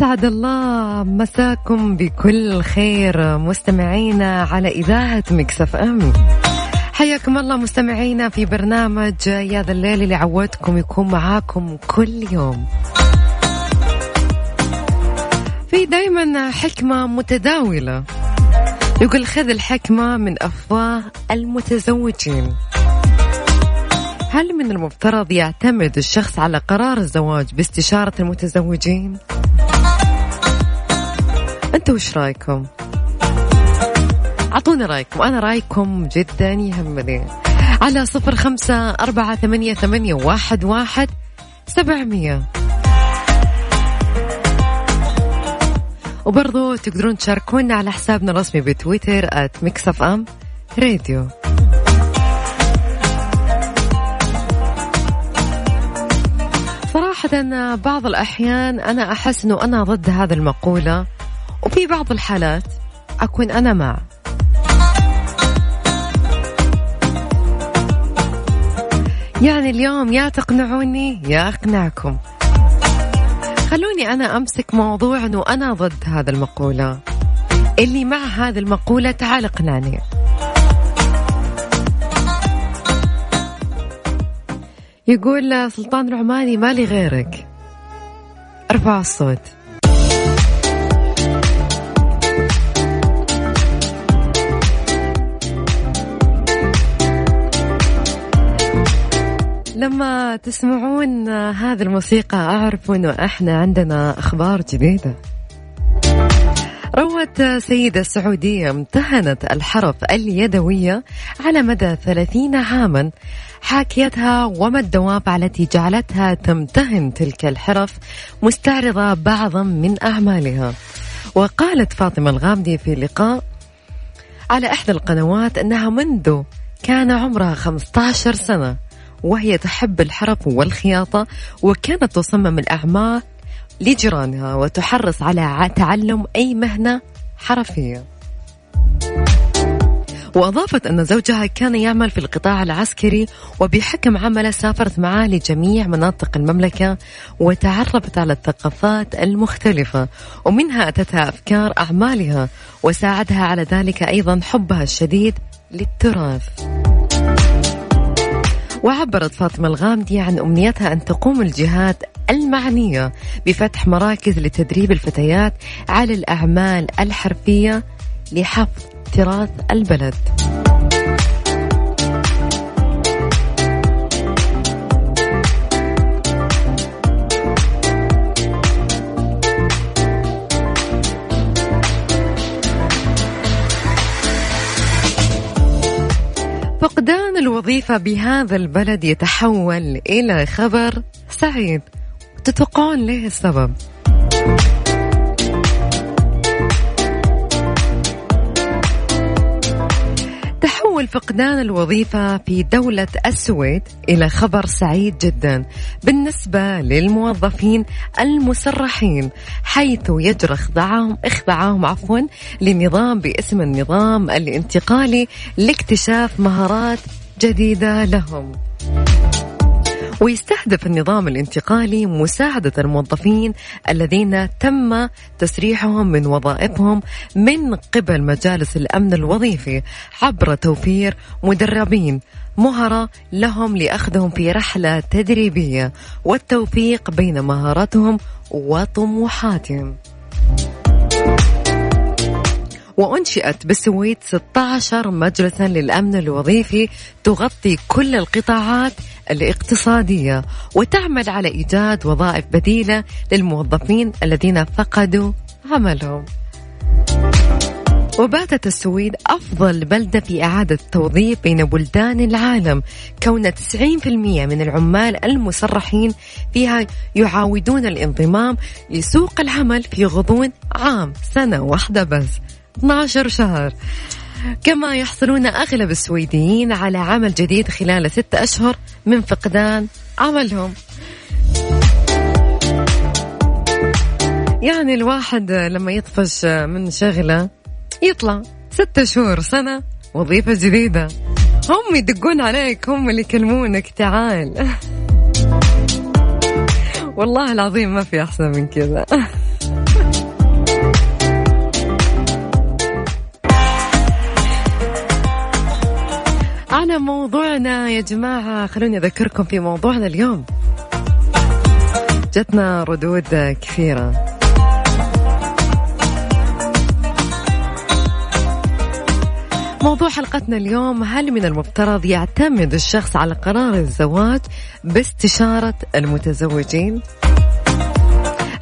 أسعد الله مساكم بكل خير. مستمعينا على إذاعة مكسف أم. حياكم الله مستمعينا في برنامج يا ذا الليل اللي عودتكم يكون معاكم كل يوم. في دايما حكمة متداولة. يقول خذ الحكمة من أفواه المتزوجين. هل من المفترض يعتمد الشخص على قرار الزواج باستشارة المتزوجين؟ أنتوا وش رأيكم؟ أعطونا رأيكم. أنا رأيكم جدا يهمني. على صفر خمسة أربعة ثمانية, ثمانية واحد, واحد سبعمية. وبرضو تقدرون تشاركونا على حسابنا الرسمي بتويتر at ام راديو صراحة بعض الأحيان أنا أحس أنه أنا ضد هذه المقولة. وفي بعض الحالات أكون أنا مع. يعني اليوم يا تقنعوني يا أقنعكم. خلوني أنا أمسك موضوع أنه أنا ضد هذا المقولة. اللي مع هذه المقولة تعال اقنعني. يقول سلطان العماني مالي غيرك. أرفع الصوت. لما تسمعون هذه الموسيقى أعرف أنه إحنا عندنا أخبار جديدة. روت سيدة سعودية امتهنت الحرف اليدوية على مدى ثلاثين عاما. حاكيتها وما الدوافع التي جعلتها تمتهن تلك الحرف مستعرضة بعضا من أعمالها. وقالت فاطمة الغامدي في لقاء على إحدى القنوات أنها منذ كان عمرها 15 سنة. وهي تحب الحرف والخياطة وكانت تصمم الأعمال لجيرانها وتحرص على تعلم أي مهنة حرفية. وأضافت أن زوجها كان يعمل في القطاع العسكري وبحكم عمله سافرت معه لجميع مناطق المملكة وتعرفت على الثقافات المختلفة ومنها أتتها أفكار أعمالها وساعدها على ذلك أيضا حبها الشديد للتراث. وعبرت فاطمة الغامدي عن أمنيتها أن تقوم الجهات المعنية بفتح مراكز لتدريب الفتيات على الأعمال الحرفية لحفظ تراث البلد. فقدان الوظيفة بهذا البلد يتحول إلى خبر سعيد تتوقعون ليه السبب؟ تحول فقدان الوظيفة في دولة السويد إلى خبر سعيد جدا بالنسبة للموظفين المسرحين حيث يجرى إخضاعهم إخضاعهم عفوا لنظام باسم النظام الانتقالي لاكتشاف مهارات جديدة لهم. ويستهدف النظام الانتقالي مساعدة الموظفين الذين تم تسريحهم من وظائفهم من قبل مجالس الأمن الوظيفي عبر توفير مدربين مهرة لهم لأخذهم في رحلة تدريبية والتوفيق بين مهاراتهم وطموحاتهم. وأنشئت بالسويد 16 مجلسا للأمن الوظيفي تغطي كل القطاعات الاقتصادية وتعمل على إيجاد وظائف بديلة للموظفين الذين فقدوا عملهم. وباتت السويد أفضل بلدة في إعادة التوظيف بين بلدان العالم كون 90% من العمال المسرحين فيها يعاودون الانضمام لسوق العمل في غضون عام سنة واحدة بس 12 شهر. كما يحصلون أغلب السويديين على عمل جديد خلال ستة أشهر من فقدان عملهم. يعني الواحد لما يطفش من شغلة يطلع ستة شهور سنة وظيفة جديدة. هم يدقون عليك هم اللي يكلمونك تعال. والله العظيم ما في أحسن من كذا. على موضوعنا يا جماعة خلوني أذكركم في موضوعنا اليوم جتنا ردود كثيرة موضوع حلقتنا اليوم هل من المفترض يعتمد الشخص على قرار الزواج باستشارة المتزوجين؟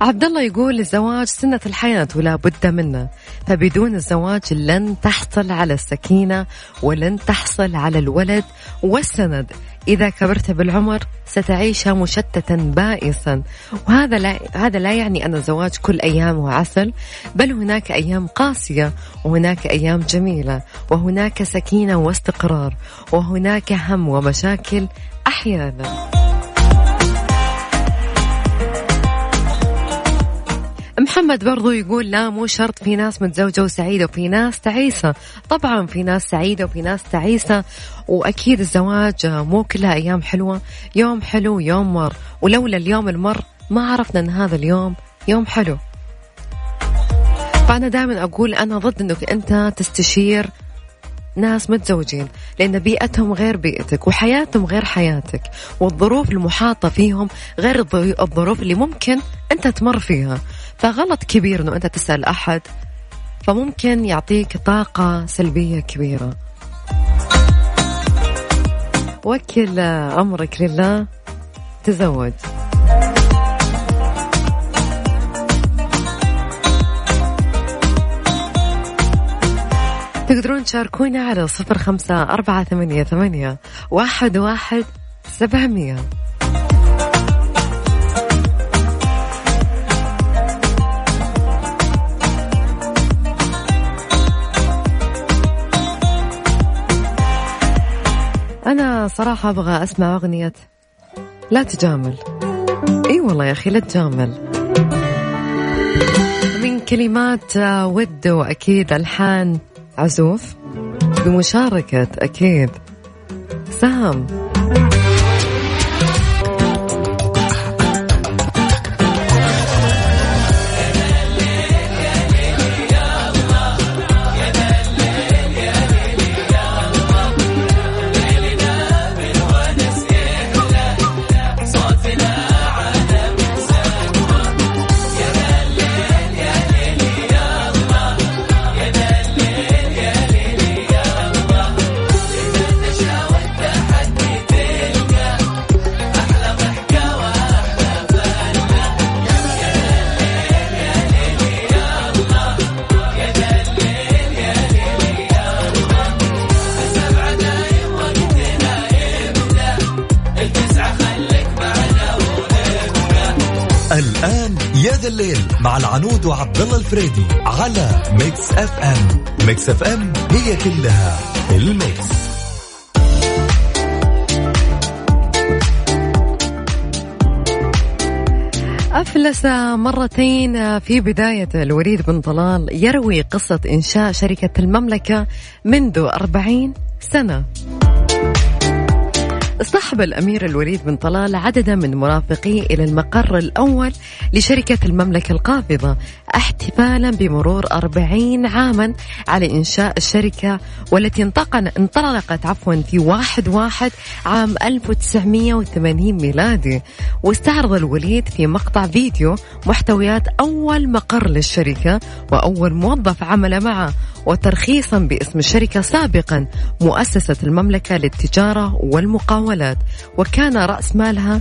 عبد الله يقول الزواج سنة الحياة ولا بد منه. فبدون الزواج لن تحصل على السكينة ولن تحصل على الولد والسند. إذا كبرت بالعمر ستعيشها مشتتا بائسا. وهذا لا هذا لا يعني أن الزواج كل أيامه عسل بل هناك أيام قاسية وهناك أيام جميلة وهناك سكينة واستقرار وهناك هم ومشاكل أحيانا. محمد برضو يقول لا مو شرط في ناس متزوجة وسعيدة وفي ناس تعيسة. طبعا في ناس سعيدة وفي ناس تعيسة وأكيد الزواج مو كلها أيام حلوة يوم حلو يوم مر. ولولا اليوم المر ما عرفنا أن هذا اليوم يوم حلو. فأنا دائما أقول أنا ضد أنك أنت تستشير ناس متزوجين لأن بيئتهم غير بيئتك وحياتهم غير حياتك والظروف المحاطة فيهم غير الظروف اللي ممكن أنت تمر فيها. فغلط كبير أنه أنت تسأل أحد فممكن يعطيك طاقة سلبية كبيرة. وكل أمرك لله تزوج. تقدرون تشاركونا على صفر خمسة أربعة ثمانية ثمانية واحد واحد سبعمية. أنا صراحة أبغى أسمع أغنية. لا تجامل. إي والله يا أخي لا تجامل. من كلمات ود وأكيد ألحان عزوف بمشاركة أكيد سام مع العنود وعبد الله الفريدي على Mix FM Mix FM هي كلها ال mix. أفلس مرتين في بداية الوليد بن طلال يروي قصة إنشاء شركة المملكة منذ أربعين سنة. اصطحب الأمير الوليد بن طلال عددا من مرافقيه إلى المقر الأول لشركة المملكة القابضة احتفالا بمرور أربعين عاما على إنشاء الشركة والتي انطلقت عفوا في واحد واحد عام 1980 ميلادي. واستعرض الوليد في مقطع فيديو محتويات أول مقر للشركة وأول موظف عمل معه. وترخيصا باسم الشركة سابقا مؤسسة المملكة للتجارة والمقاولات وكان رأس مالها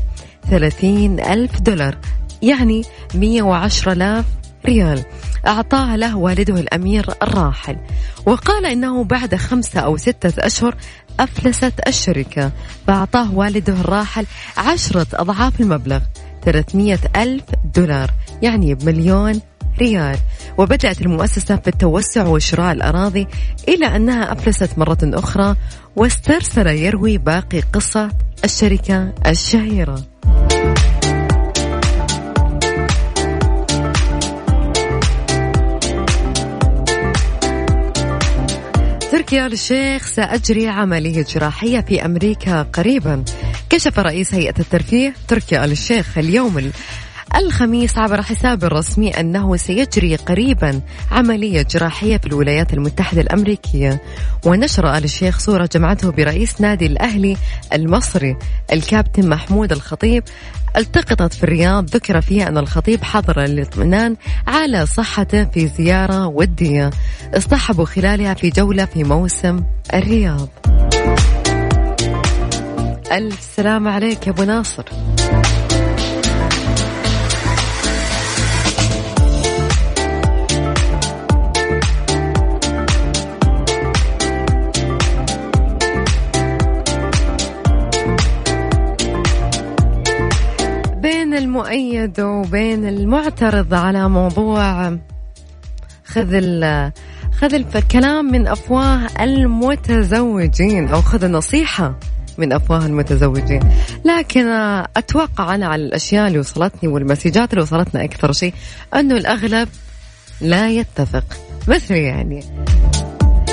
30 ألف دولار يعني 110 آلاف ريال. أعطاها له والده الأمير الراحل. وقال إنه بعد خمسة أو ستة أشهر أفلست الشركة فأعطاه والده الراحل عشرة أضعاف المبلغ 300 ألف دولار يعني بمليون ريال. وبدأت المؤسسة في التوسع وشراء الأراضي إلى أنها أفلست مرة أخرى واسترسل يروي باقي قصة الشركة الشهيرة. تركي آل الشيخ سأجري عملية جراحية في أمريكا قريبا. كشف رئيس هيئة الترفيه تركي آل الشيخ اليوم الخميس عبر حسابه الرسمي أنه سيجري قريبا عملية جراحية في الولايات المتحدة الأمريكية. ونشر آل الشيخ صورة جمعته برئيس نادي الأهلي المصري الكابتن محمود الخطيب. التقطت في الرياض ذكر فيها أن الخطيب حضر الاطمئنان على صحته في زيارة ودية اصطحبوا خلالها في جولة في موسم الرياض. ألف سلام عليك يا أبو ناصر. المؤيد وبين المعترض على موضوع خذ ال خذ الكلام من أفواه المتزوجين أو خذ النصيحه من أفواه المتزوجين. لكن أتوقع أنا على الأشياء اللي وصلتني والمسجات اللي وصلتنا أكثر شيء أنه الأغلب لا يتفق. مثل يعني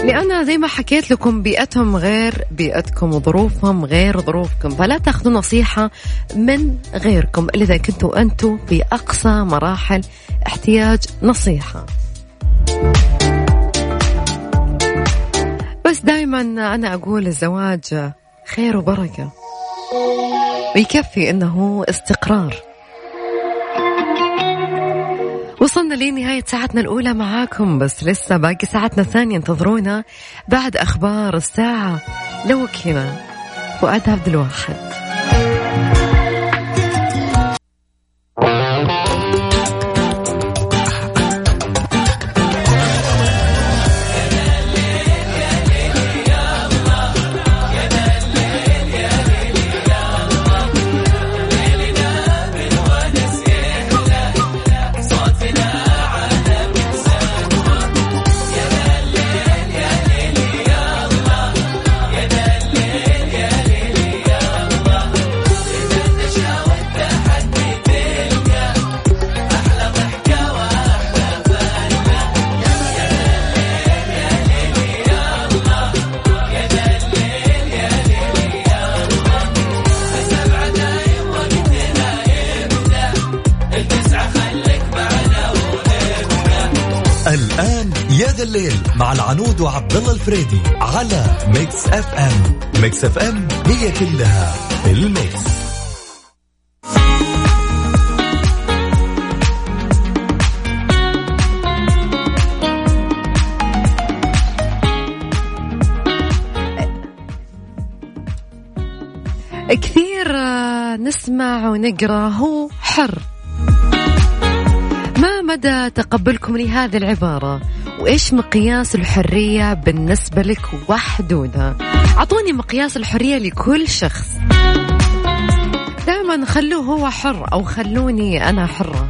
لأن زي ما حكيت لكم بيئتهم غير بيئتكم وظروفهم غير ظروفكم فلا تأخذوا نصيحة من غيركم إلا إذا كنتوا أنتوا في أقصى مراحل احتياج نصيحة. بس دائما أنا أقول الزواج خير وبركة. ويكفي أنه استقرار. وصلنا لنهاية ساعتنا الأولى معاكم بس لسه باقي ساعتنا الثانية انتظرونا بعد أخبار الساعة. لو فؤاد عبد الواحد. العنود وعبد الله الفريدي على Mix FM Mix FM هي كلها ال mix. كثير نسمع ونقرأ. هو حر. مدى تقبلكم لهذه العبارة؟ وإيش مقياس الحرية بالنسبة لك وحدودها أعطوني مقياس الحرية لكل شخص. دائما خلوه هو حر أو خلوني أنا حرة.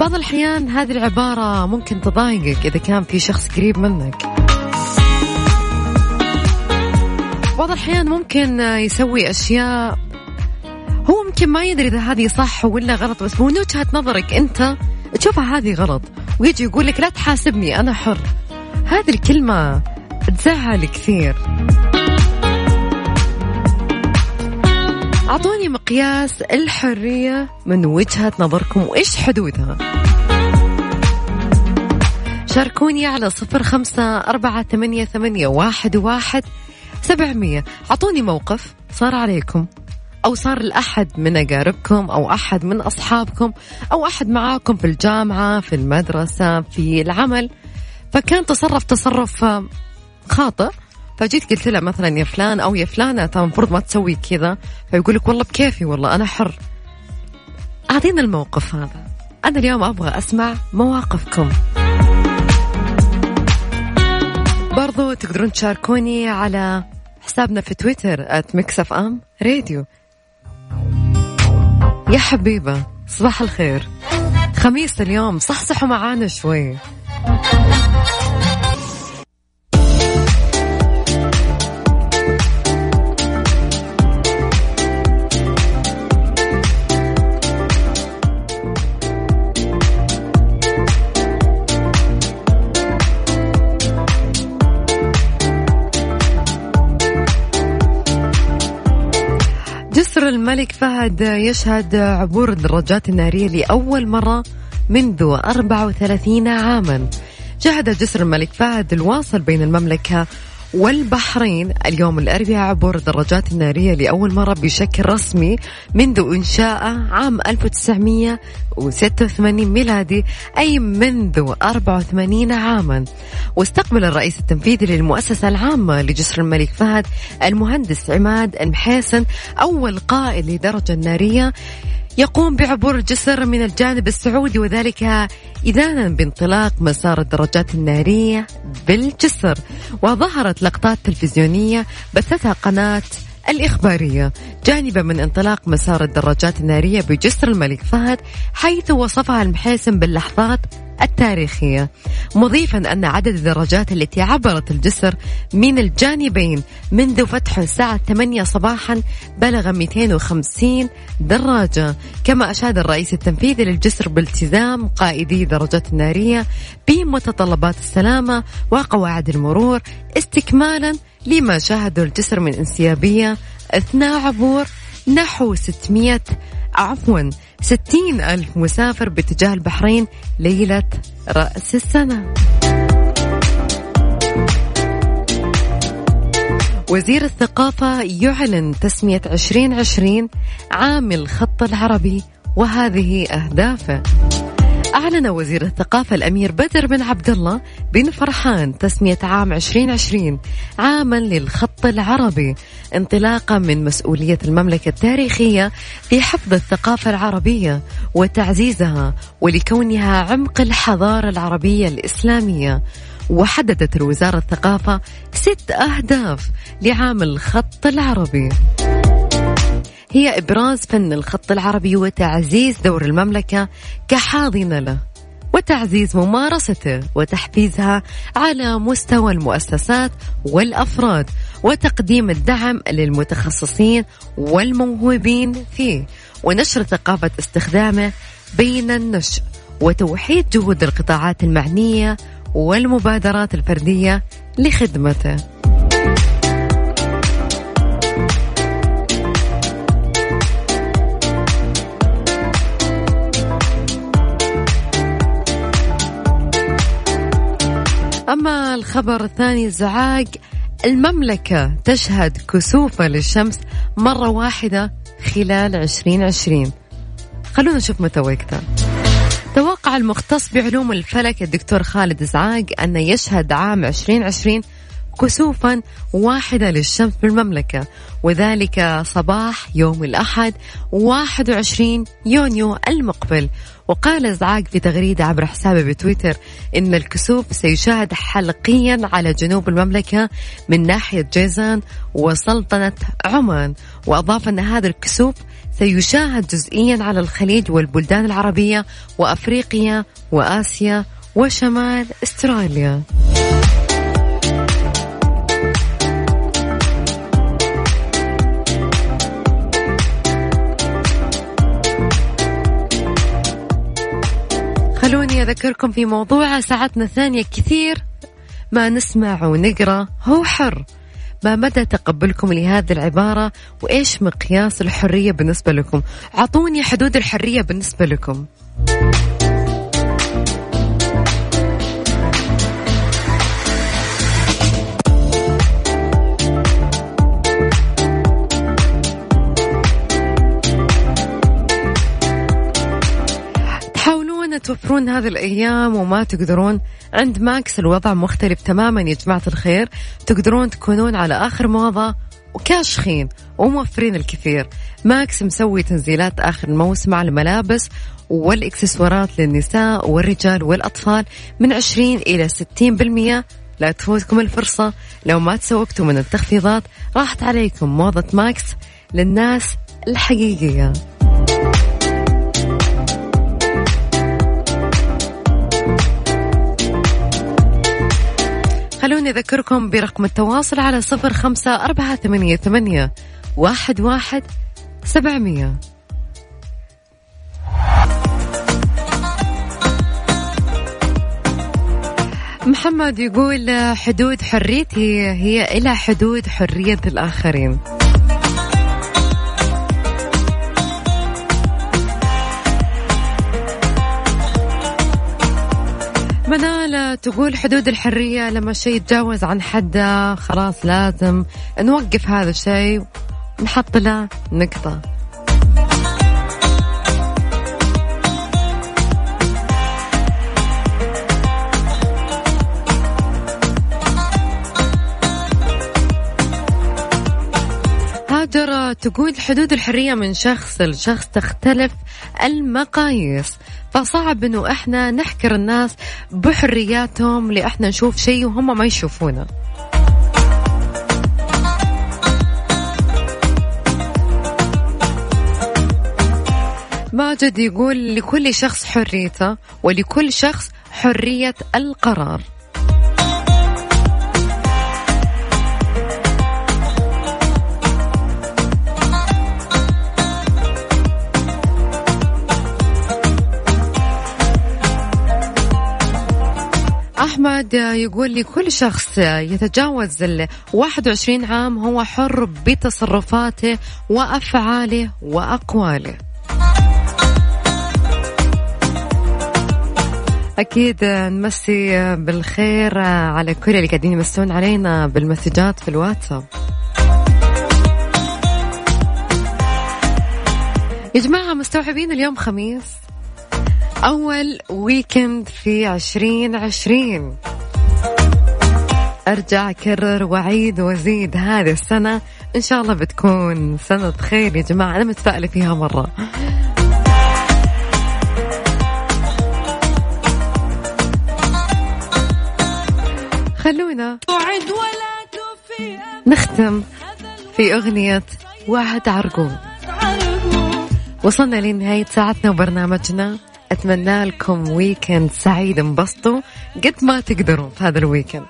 بعض الأحيان هذه العبارة ممكن تضايقك إذا كان في شخص قريب منك. بعض الأحيان ممكن يسوي أشياء هو ممكن ما يدري إذا هذه صح ولا غلط بس من وجهة نظرك أنت تشوفها هذه غلط ويجي يقول لك لا تحاسبني أنا حر. هذه الكلمة تزعل كثير. أعطوني مقياس الحرية من وجهة نظركم وإيش حدودها؟ شاركوني على صفر خمسة أربعة ثمانية, ثمانية واحد, واحد سبعمية. أعطوني موقف صار عليكم. أو صار لأحد من أقاربكم أو أحد من أصحابكم أو أحد معاكم في الجامعة في المدرسة في العمل. فكان تصرف تصرف خاطئ. فجيت قلت له مثلا يا فلان أو يا فلانة ترى المفروض ما تسوي كذا. فيقول لك والله بكيفي والله أنا حر. أعطينا الموقف هذا. أنا اليوم أبغى أسمع مواقفكم. برضو تقدرون تشاركوني على حسابنا في تويتر @MixFMRadio يا حبيبة صباح الخير. خميس اليوم صحصحوا معانا شوي. الملك فهد يشهد عبور الدراجات النارية لأول مرة منذ 34 عاما. شهد جسر الملك فهد الواصل بين المملكة والبحرين. اليوم الأربعاء عبور الدراجات النارية لأول مرة بشكل رسمي منذ إنشاءه عام 1986 ميلادي أي منذ 84 عاما. واستقبل الرئيس التنفيذي للمؤسسة العامة لجسر الملك فهد المهندس عماد المحيسن أول قائد لدرجة نارية يقوم بعبور الجسر من الجانب السعودي وذلك إذانا بانطلاق مسار الدراجات النارية بالجسر. وظهرت لقطات تلفزيونية بثتها قناة الإخبارية. جانبا من انطلاق مسار الدراجات النارية بجسر الملك فهد حيث وصفها المحيسن باللحظات التاريخية. مضيفا أن عدد الدراجات التي عبرت الجسر من الجانبين منذ فتحه الساعة 8 صباحا بلغ 250 دراجة. كما أشاد الرئيس التنفيذي للجسر بالتزام قائدي درجات النارية بمتطلبات السلامة وقواعد المرور استكمالا لما شاهده الجسر من انسيابية أثناء عبور نحو 600 عفوا ستين ألف مسافر باتجاه البحرين ليلة رأس السنة. وزير الثقافة يعلن تسمية 2020 عام الخط العربي وهذه أهدافه. أعلن وزير الثقافة الأمير بدر بن عبد الله بن فرحان تسمية عام 2020 عاما للخط العربي انطلاقا من مسؤولية المملكة التاريخية في حفظ الثقافة العربية وتعزيزها ولكونها عمق الحضارة العربية الإسلامية. وحددت الوزارة الثقافة ست أهداف لعام الخط العربي. هي إبراز فن الخط العربي وتعزيز دور المملكة كحاضنة له وتعزيز ممارسته وتحفيزها على مستوى المؤسسات والأفراد وتقديم الدعم للمتخصصين والموهوبين فيه ونشر ثقافة استخدامه بين النشء وتوحيد جهود القطاعات المعنية والمبادرات الفردية لخدمته. أما الخبر الثاني زعاق المملكة تشهد كسوفة للشمس مرة واحدة خلال 2020 خلونا نشوف متى وقتها. توقع المختص بعلوم الفلك الدكتور خالد زعاق أن يشهد عام 2020 كسوفا واحدة للشمس بالمملكة وذلك صباح يوم الأحد 21 يونيو المقبل. وقال زعاق في تغريدة عبر حسابه بتويتر إن الكسوف سيشاهد حلقيا على جنوب المملكة من ناحية جيزان وسلطنة عمان. وأضاف أن هذا الكسوف سيشاهد جزئيا على الخليج والبلدان العربية وأفريقيا وآسيا وشمال أستراليا. خلوني أذكركم في موضوع ساعتنا الثانية كثير. ما نسمع ونقرأ هو حر. ما مدى تقبلكم لهذه العبارة؟ وإيش مقياس الحرية بالنسبة لكم؟ أعطوني حدود الحرية بالنسبة لكم. توفرون هذه الأيام وما تقدرون. عند Max الوضع مختلف تماما يا جماعة الخير. تقدرون تكونون على آخر موضة وكاشخين وموفرين الكثير. Max مسوي تنزيلات آخر الموسم على الملابس والإكسسوارات للنساء والرجال والأطفال من 20 إلى 60% لا تفوتكم الفرصة. لو ما تسوقتوا من التخفيضات راحت عليكم موضة Max للناس الحقيقية. خلوني أذكركم برقم التواصل على صفر خمسة أربعة ثمانية, ثمانية واحد, واحد سبعمية. محمد يقول حدود حريتي هي إلى حدود حرية الآخرين. منال تقول حدود الحرية لما شيء يتجاوز عن حده خلاص لازم نوقف هذا الشيء نحط له نقطة. هاجر تقول حدود الحرية من شخص لشخص تختلف المقاييس. فصعب إنه إحنا نحكر الناس بحرياتهم لإحنا نشوف شيء وهم ما يشوفونه. ماجد يقول لكل شخص حريته ولكل شخص حرية القرار. أحمد يقول لي كل شخص يتجاوز ال 21 عام هو حر بتصرفاته وأفعاله وأقواله. أكيد نمسي بالخير على كل اللي قاعدين يمسون علينا بالمسجات في الواتساب. يا جماعة مستوعبين اليوم خميس؟ أول ويكند في عشرين عشرين. أرجع أكرر وأعيد وأزيد هذه السنة. إن شاء الله بتكون سنة خير يا جماعة. أنا متفائلة فيها مرة. خلونا نختم في أغنية وعد عرقوب وصلنا لنهاية ساعتنا وبرنامجنا. أتمنى لكم weekend سعيد انبسطوا قد ما تقدروا في هذا ال weekend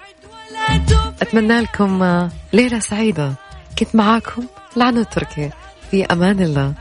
أتمنى لكم آه، ليلة سعيدة. كنت معاكم لانا تركي في أمان الله.